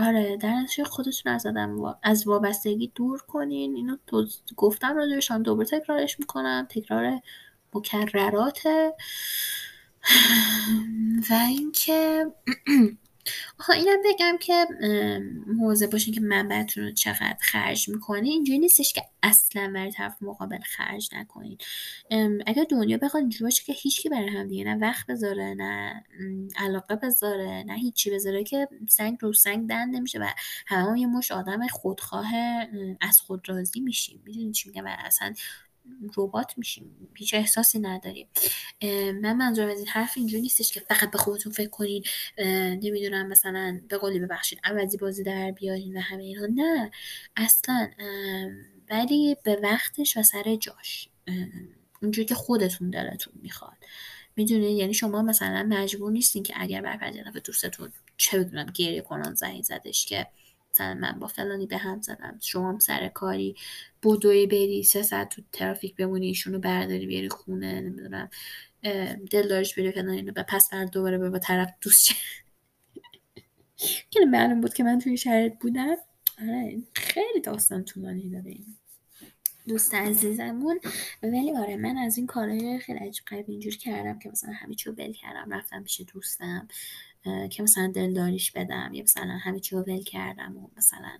آره در خودتون از آدم از وابستگی دور کنین اینو تو گفتم راجبش هم دوباره تکرارش می‌کنم تکرار مکرراته و اینکه آها اینم بگم که موضع باشین که منبعتون رو چقدر خرج می‌کنه اینجوری نیستش که اصلا برای طرف مقابل خرج نکنین. اگر دنیا بخواد اینجوری باشه که هیچکی برای هم دیگه نه وقت بذاره نه علاقه بذاره نه هیچی بذاره که سنگ رو سنگ دن نمیشه و همه یه مش آدم خودخواه از خود راضی میشیم. می‌دونی چی میگم؟ و اصلا ربات میشیم. هیچ احساسی نداریم. من منظورم از این حرف اینجوری نیستش که فقط به خودتون فکر کنین نمی‌دونم مثلا به قولی ببخشید عوضی بازی در بیارین و همه اینها. نه. اصلا ولی به وقتش و سر جاش. اونجوری که خودتون دلتون می‌خواد. می‌دونید یعنی شما مثلا مجبور نیستین که اگر برفرض به دوستتون چه بدونم گریه کنان زنگ زدش که مثلا من با فلانی به هم زدم. شما هم سر کاری بودوی بری سه ساعت تو ترافیک بمونی ایشونو برداری بیاری خونه نمی‌دونم دل دارش بری فلان اینو و پس بعد دوباره به طرف دوست شد. که معلوم بود که من توی شرط بودم. آره خیلی داستان طولانی داره این. دوست عزیزمون. ولی آره من از این کارهای خیلی عجیب اینجور کردم که مثلا همه چیو ول کردم رفتم پیش دوستم. که مثلا دلداریش بدم یا مثلا همه چیو ول کردم و مثلا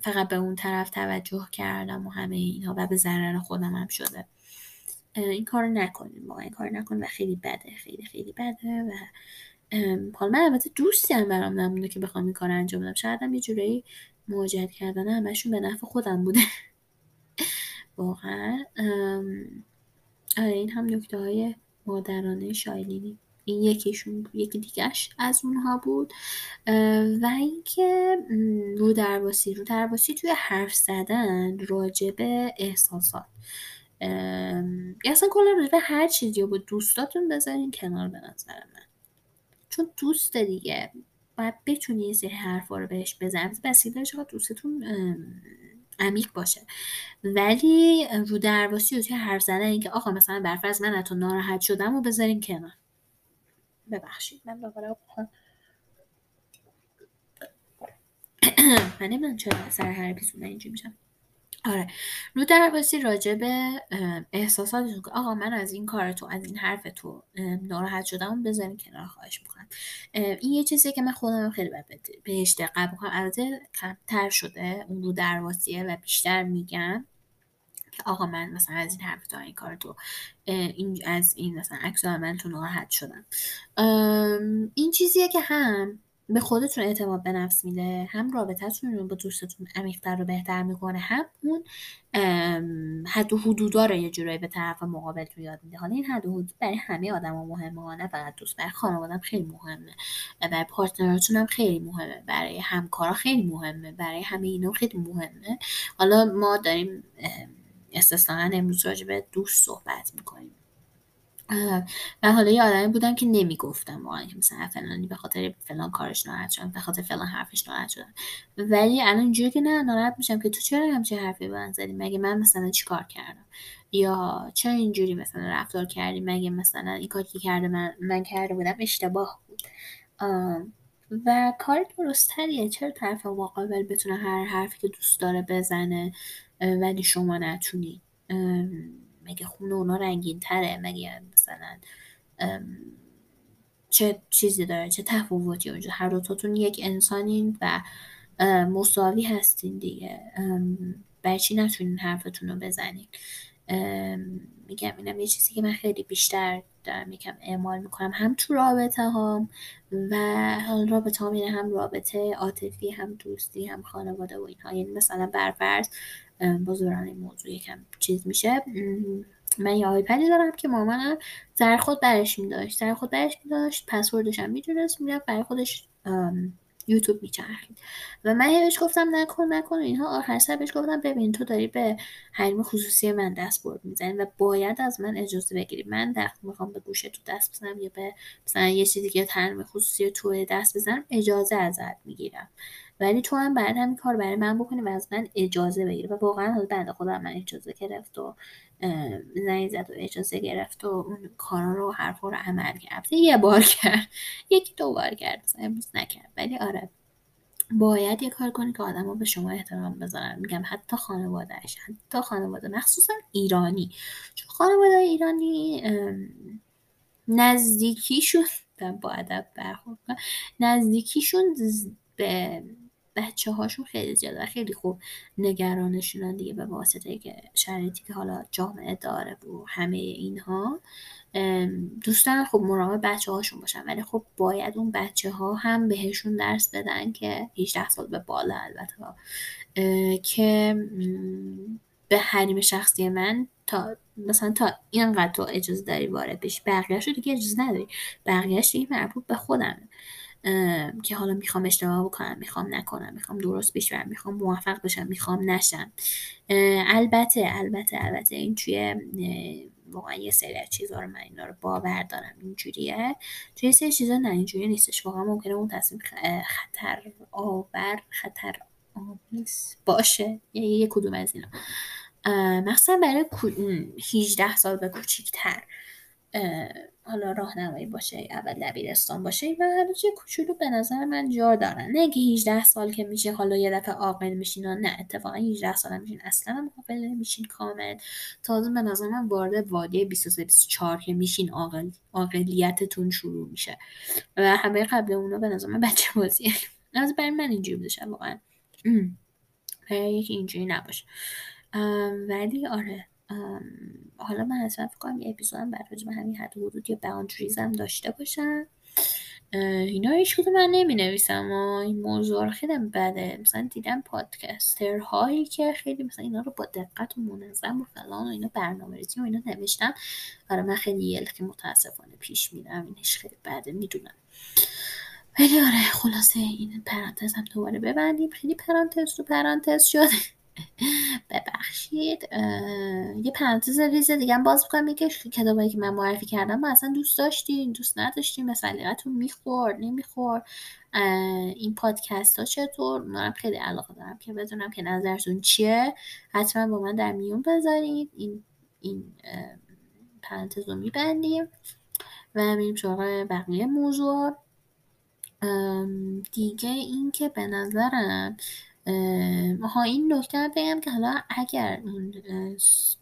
فقط به اون طرف توجه کردم و همه اینها و به ضرر خودم هم شده. این کار نکنیم واقعا این کار نکنیم و خیلی بده خیلی خیلی بده و حالا من البته دوستی هم برام نمونده که بخوام این کار انجام بدم. شاید هم یه جورایی مواجهت کردن همشون به نفع خودم بوده. واقعا آره این هم نکته های مادرانه شایلینی. این یکیشون یکی دیگهش از اونها بود. و اینکه رو درواسی رو درواسی توی حرف زدن راجب احساسات. اصلا کلا راجب هر چیزی با دوستاتون بذارین کنار به نظر من. چون دوست دیگه باید بتونی یه سری حرفا رو بهش بزنی. بسیار چقدر دوستتون عمیق باشه. ولی رو درواسی و توی حرف زدن اینکه آقا مثلا برفرض من تو ناراحت شدم و بذارین کنار. ببخشید من دوباره من نمی‌دونم چرا سر هر اپیزود اینجوری میشم؟ آره. رو درواسی راجع به احساساتتون که آقا من از این کار تو از این حرف تو ناراحت شدم بذارین کنار خواهش می‌کنم. این یه چیزیه که من خودم خیلی بهش دقت می‌کنم. البته کمتر شده اون رو درواسیه و بیشتر میگم. که آقا من مثلا از این حرف تو این کار تو این از این مثلا عکس تو ناراحت شدم. این چیزیه که هم به خودتون اعتماد به نفس میده هم رابطتون رو با دوستتون عمیقتر رو بهتر می‌کنه هم اون حد و حدودا رو یه جورایی به طرف مقابلتون یاد میده. حالا این حد و حدود برای همه آدم ها مهمه نه فقط دوست برای خانوادم خیلی مهمه برای پارتنراتون هم خیلی مهمه برای همکارا خیلی مهمه برای همه اینا خیلی مهمه. حالا ما داریم استثنا امروز راجع به دوست صحبت می‌کنیم. و حالا یه آدمی بودم که نمی‌گفتم واقعا که مثلا فلانی به خاطر فلان کارش ناراحت شدم به خاطر فلان حرفش ناراحت شدم. ولی الان اینجوری که نه ناراحت میشم که تو چرا همچین حرفی به من زدی؟ مگه من مثلا چیکار کردم؟ یا چرا اینجوری مثلا رفتار کردی؟ مگه مثلا این کاری که کرده من من کرده بودم اشتباه بود؟ و کار درستریه چرا طرف مقابل بتونه هر حرفی که دوست داره بزنه؟ ولی شما نتونی. مگه خون اونا رنگین تره؟ مگه مثلا چه چیزی داره؟ چه تفاوتی اونجا؟ هر دوتاتون یک انسانین و مساوی هستین دیگه. برای چی نتونین حرفتون رو بزنین؟ میگم اینم یه چیزی که من خیلی بیشتر دارم یکم اعمال می‌کنم. هم تو رابطه هم و رابطه هم یعنی هم رابطه عاطفی هم دوستی هم خانواده و اینها. یعنی مثلا برفرض باز این موضوع یکم چیز میشه. من یه آیپدی دارم که مامانم سر خود برش داشت سر خود برش داشت پسوردش هم می‌دونست می‌رفت برای خودش یوتیوب میچرخید. و من بهش گفتم نکن نکن اینها. آخر سر بهش گفتم ببین تو داری به حریم خصوصی من دست برد می‌زنی و باید از من اجازه بگیری. من دست می‌خوام به گوشه تو دست بزنم یا به مثلا یه چیزی که حریم خصوصی تو دست بزنم اجازه ازت می‌گیرم. ولی تو هم بعد همین کار برای من بکنی و از من اجازه بگیری. و واقعا حالا بنده خودم من اجازه گرفت و زنگ زد و اجازه گرفت و اون کارا رو حرفا رو عمل کرد. یه بار کرد. یکی دو بار کرد. امروز نکرد. ولی آره باید یه کار کنی که آدما به شما احترام بذارن. میگم حتی خانوادهش حتی خانواده. مخصوصا ایرانی. چون خانواده ایرانی نزدیکیشون با ادب برخورد نزدیکیشون به بچه هاشون خیلی زیاد و خیلی خوب نگرانشونن دیگه به واسطه که شرایطی که حالا جامعه داره و همه اینها. دوستان خب مراقب بچه هاشون باشن ولی خب باید اون بچه ها هم بهشون درس بدن که 18 سال به بالا البته. که به حریم شخصی من تا مثلا تا اینقدر تو اجازه داری وارد بشی بقیهش رو دیگه اجازه نداری. بقیهش دیگه مربوط به خودمه. که حالا می‌خوام اشتباه بکنم می‌خوام نکنم می‌خوام درست بشم می‌خوام موفق بشم می‌خوام نشم. البته البته البته این توی واقعا یه سری از چیزها رو من اینا رو باور دارم اینجوریه. توی سری چیزا نه اینجوری نیستش. واقعا ممکنه اون تصمیم خطر آور خطر آمیز باشه. یه, یه کدوم از اینا. مخصوصا برای 18 سال به کوچیکتر. حالا راهنمایی باشه اول دبیرستان باشه و هنوز یه کوچولو به نظر من جا دارن. نه که 18 سال که میشه حالا یه دفعه عاقل میشین نه اتفاقا 18 سال میشین اصلا عاقل نمیشین کامل. تازه به نظر من وارد وادی 23 24 که میشین عاقل عاقلیتتون شروع میشه. و همه قبل اونا به نظر من بچه بازیه. از برای من اینجوری بودش واقعا. برای یکی اینجوری نباشه. ولی آره. حالا من اصلا فکر کنم یه اپیزودم برای به همین حد حدود یا باوندریزم داشته باشم. اینا هیچ کدوم من نمی نویسم و این موضوع رو خیلی بده. مثلا دیدم پادکستر هایی که خیلی مثلا اینا رو با دقت و منظم و فلان و اینا برنامه ریزی و اینا نوشتن برای من خیلی یه متاسفانه پیش میرم. اینش خیلی بده می‌دونم. ولی آره خلاصه این پرانتزم دوباره ببندیم. خیلی پرانتز تو پرانتز شده. ببخشید یه پرانتز ریز دیگه هم باز بکنم که کتابایی که من معرفی کردم ما اصلا دوست داشتین دوست نداشتین مثلا می‌خورد نمی‌خورد. این پادکست ها چطور؟ منم خیلی علاقه دارم که بدونم که نظرتون چیه. حتما با من در میون بذارید. این این پرانتز رو میبندیم و میریم سراغ بقیه موضوع. دیگه این که به نظرم ها این نکته بگم که حالا اگر اون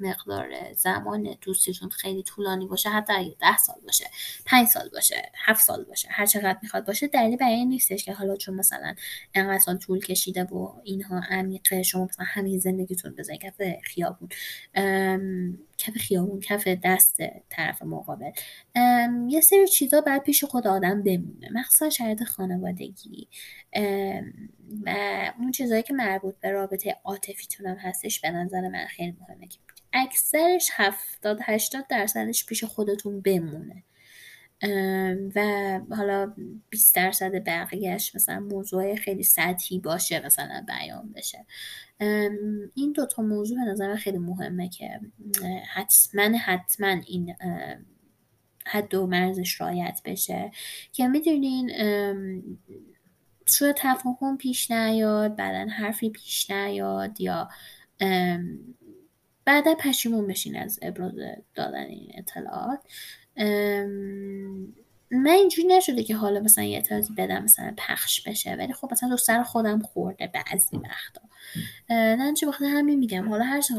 مقدار زمان دوستیتون خیلی طولانی باشه حتی اگه ده سال باشه پنج سال باشه هفت سال باشه هر چقدر می‌خواد باشه دلیلی برای این نیستش که حالا چون مثلا انقدر سال طول کشیده و اینها عمیقه شما مثلا همین زندگیتون بزنید کف خیابون. کف خیابون کف دست طرف مقابل. یه سری چیزا بعد پیش خود آدم بمونه. مخصوصا شرایط خانوادگی. و اون چیزهایی که مربوط به رابطه عاطفیتون هم هستش به نظر من خیلی مهمه که اکثرش هفتاد هشتاد درصدش پیش خودتون بمونه. و حالا 20 درصد بقیهش مثلا موضوع خیلی سطحی باشه مثلا بیان بشه. این دوتا موضوع به نظر خیلی مهمه که حتما حتما این حد و مرزش رایت بشه. که می‌دونین سوء تفاهم پیش نیاد بعدا حرفی پیش نیاد یا بعدا پشیمون بشین از ابراز دادن این اطلاعات. من اینجوری نشده که حالا مثلا یه اطلاعاتی بدم مثلا پخش بشه ولی خب مثلا دو سر خودم خورده بعضی وقتا. نه چه بخاطر همین میگم. حالا هر چه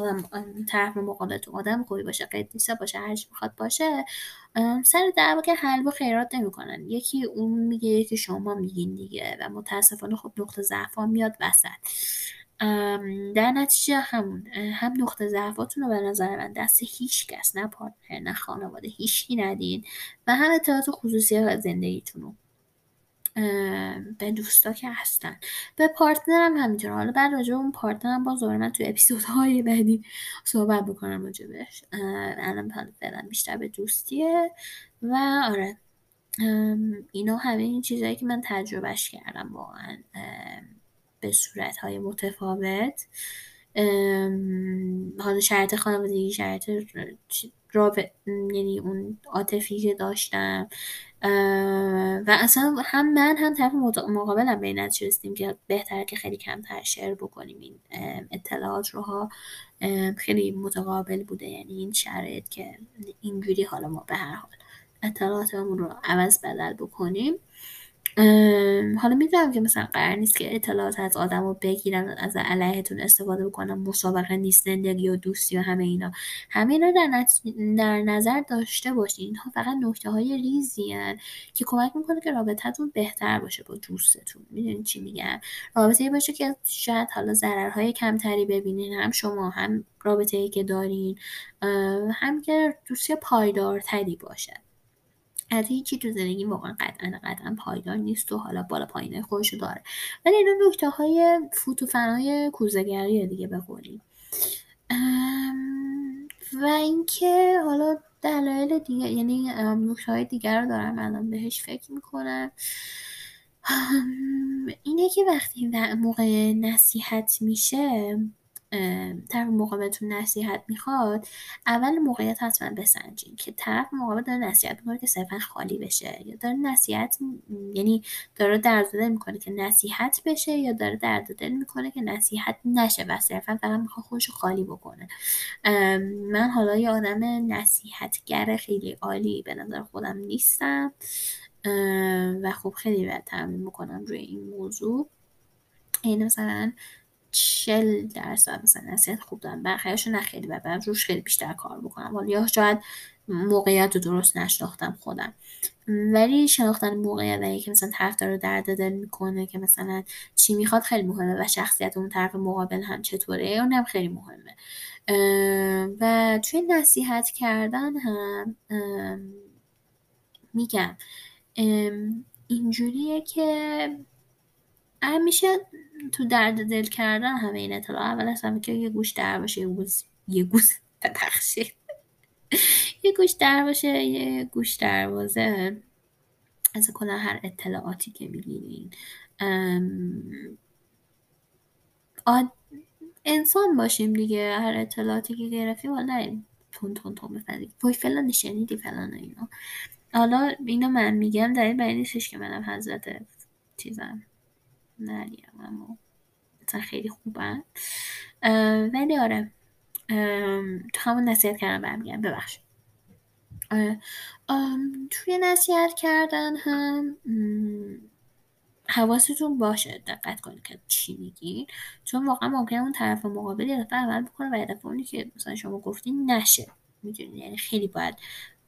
طرف مقابل تو آدم خوبی باشه قدیسه باشه هر چی می‌خواد باشه سر دعوا که حل و خیرات نمی‌کنن. یکی اون میگه یکی شما میگین دیگه و متاسفانه خب نقطه ضعف میاد وسط. در نتیجه همون هم نقطه ضعفاتون رو به نظر من دست هیچ کس نه پارتنر نه خانواده هیچکی ندین و هم اطلاعات خصوصی زندگیتون رو به دوستا که هستن. به پارتنر هم همینطور. حالا بعد راجع اون پارتنر هم باز من تو اپیزودهای بعدی صحبت بکنم راجبش الان فعلا بیشتر به دوستیه و آره. اینا همه این چیزهایی که من تجربهش کردم واقعا. به های متفاوت. حالا شرط خانوادگی شرط یعنی اون عاطفی که داشتم. و اصلا هم من هم طرف مقابلم به این رسیدیم که بهتره که خیلی کمتر شعر بکنیم این اطلاعات رو ها خیلی متقابل بوده. یعنی این شرایط که اینجوری حالا ما به هر حال اطلاعاتمون رو عوض بدل بکنیم. حالا می‌دونم که مثلا قرار نیست که اطلاعات از آدم رو بگیرن از علیهتون استفاده بکنن مسابقه نیست زندگی و دوستی و همه اینا. همه اینا در, در نظر داشته باشین. اینها فقط نکته های ریزی هن که کمک می‌کنه که رابطتون بهتر باشه با دوستتون. می‌دونین چی میگم؟ رابطه باشه که شاید حالا ضررهای کمتری ببینین هم شما هم رابطه ای که دارین هم که دوستی پایدارتری باشه. از هیچی تو زندگی واقعا قطعا قطعا پایدار نیست و حالا بالا پایینه خودشو داره. ولی اینا نکته های فوت و فنای کوزگری دیگه به قولی و اینکه حالا دلایل دیگه یعنی نکته های دیگر رو دارم الان بهش فکر می‌کنم. اینه که وقتی موقع نصیحت میشه طرف مقابلتون نصیحت می‌خواد اول موقعیت حتما بسنجین که طرف مقابل داره نصیحت می‌کنه که صرفا خالی بشه یا داره نصیحت یعنی داره درد دل می‌کنه که نصیحت بشه یا داره درد دل می‌کنه که نصیحت نشه و صرفا فقط می‌خواد خودش خالی بکنه. من حالا یه آدم نصیحتگر خیلی عالی به نظر خودم نیستم و خب خیلی باید تمرین می‌کنم روی این موضوع. این مثلا چل درصد مثلا نصیحت خوب دارم. برخیاشو نه خیلی و روش خیلی بیشتر کار بکنم. ولی یا شاید موقعیت رو درست نشناختم خودم. ولی شناختن موقعیت و که مثلا طرف داره درد دل می‌کنه که مثلا چی می‌خواد خیلی مهمه و شخصیت اون طرف مقابل هم چطوره اون خیلی مهمه. و توی نصیحت کردن هم میگم اینجوریه که همیشه تو درد دل کردن همه این اطلاع. اول از همه که یه گوش در باشه یه گوش یه گوش یه گوش در باشه یه گوش دروازه. از کلا هر اطلاعاتی که می‌گیرین. انسان باشیم دیگه. هر اطلاعاتی که گرفتیم حالا تون تون تون بفرید وای فلان شنیدی فلان اینا. حالا اینو من میگم دلیل بر نیستش که منم حضرت چیزم. نریم اما خیلی خوبن ولی آره. تو همون نصیحت کردن برمیگم ببخش توی نصیحت کردن هم حواستون باشه. دقت کنید که چی میگین. چون واقعا ممکنه اون طرف مقابل یه دفعه عمل بکنه و یه دفعه اونی که مثلا شما گفتین نشه. می‌دونید یعنی خیلی باید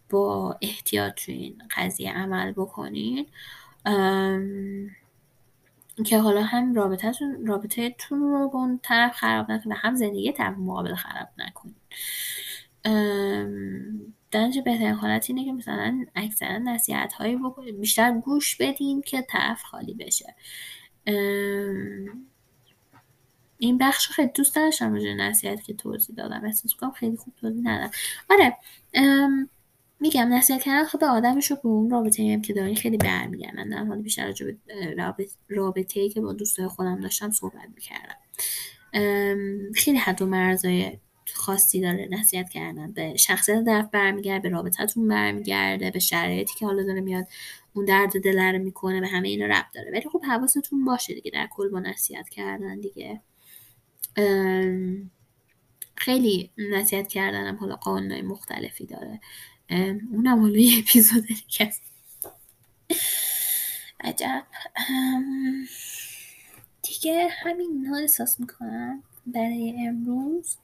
با احتیاط توی این قضیه عمل بکنین. که حالا هم رابطهتون رابطه تون رو با اون طرف خراب نکنید و هم زندگی طرف مقابل خراب نکنید. درنچه بهترین حالت اینه که مثلا اکثرا نصیحت هایی بکنید. بیشتر گوش بدین که طرف خالی بشه. این بخش خیلی دوست داشتم راجع نصیحت که توضیح دادم. احساس کنم خیلی خوب توضیح ندادم. آره میگم نصیحت کردن خب آدمش رو به اون رابطه هم که دارین خیلی برمیگردن. در حال بیشتر راجع رابطه ای که با دوستای خودم داشتم صحبت می‌کردم. خیلی حد و مرزای خاصی داره نصیحت کردن. به شخصیت طرف برمیگرده به رابطتون برمیگرده به شرایطی که حالا داره میاد اون درد دل رو می‌کنه به همه اینا رب داره. ولی خب حواستون باشه دیگه در کل با نصیحت کردن دیگه. خیلی نصیحت کردنم حالا قانونهای مختلفی داره. اونم حالا یه اپیزود دیگه عجب. دیگه همین ها احساس می‌کنم برای امروز.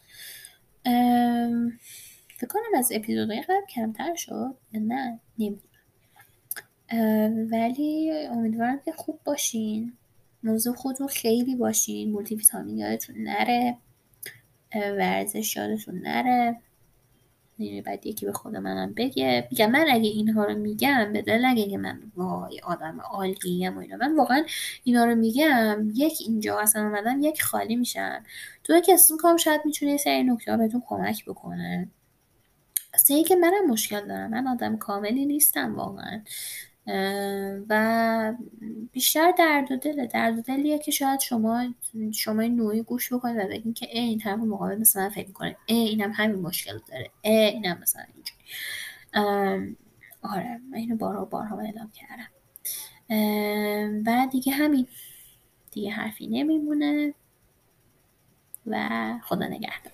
فکر کنم از اپیزودهای قبل کمتر شد نه؟ نمی‌دونم. ولی امیدوارم که خوب باشین. موضوع خودتون خیلی باشین. مولتی ویتامین یادتون نره. ورزش یادتون نره. بعد یکی به خود منم بگه. میگم من اگه اینها رو میگم به دل نگه که من وای آدم عالیه و اینا. من واقعا اینا رو میگم یک اینجا اصلا اومدم یک خالی میشم تو که اسم می‌کنم شاید می‌تونه سری نکته بهتون کمک بکنه. سه که منم مشکل دارم. من آدم کاملی نیستم واقعا. و بیشتر درد و دله. درد و دلیه که شاید شما شما نوعی گوش بکنید و بگین که ای این طرف مقابل مثلا فکر کنه ای اینم همین مشکل داره. ای اینم مثلا اینجوری. آره من اینو بارها بارها اعلام کردم. بعد دیگه همین. دیگه حرفی نمیمونه. و خدا نگهدار.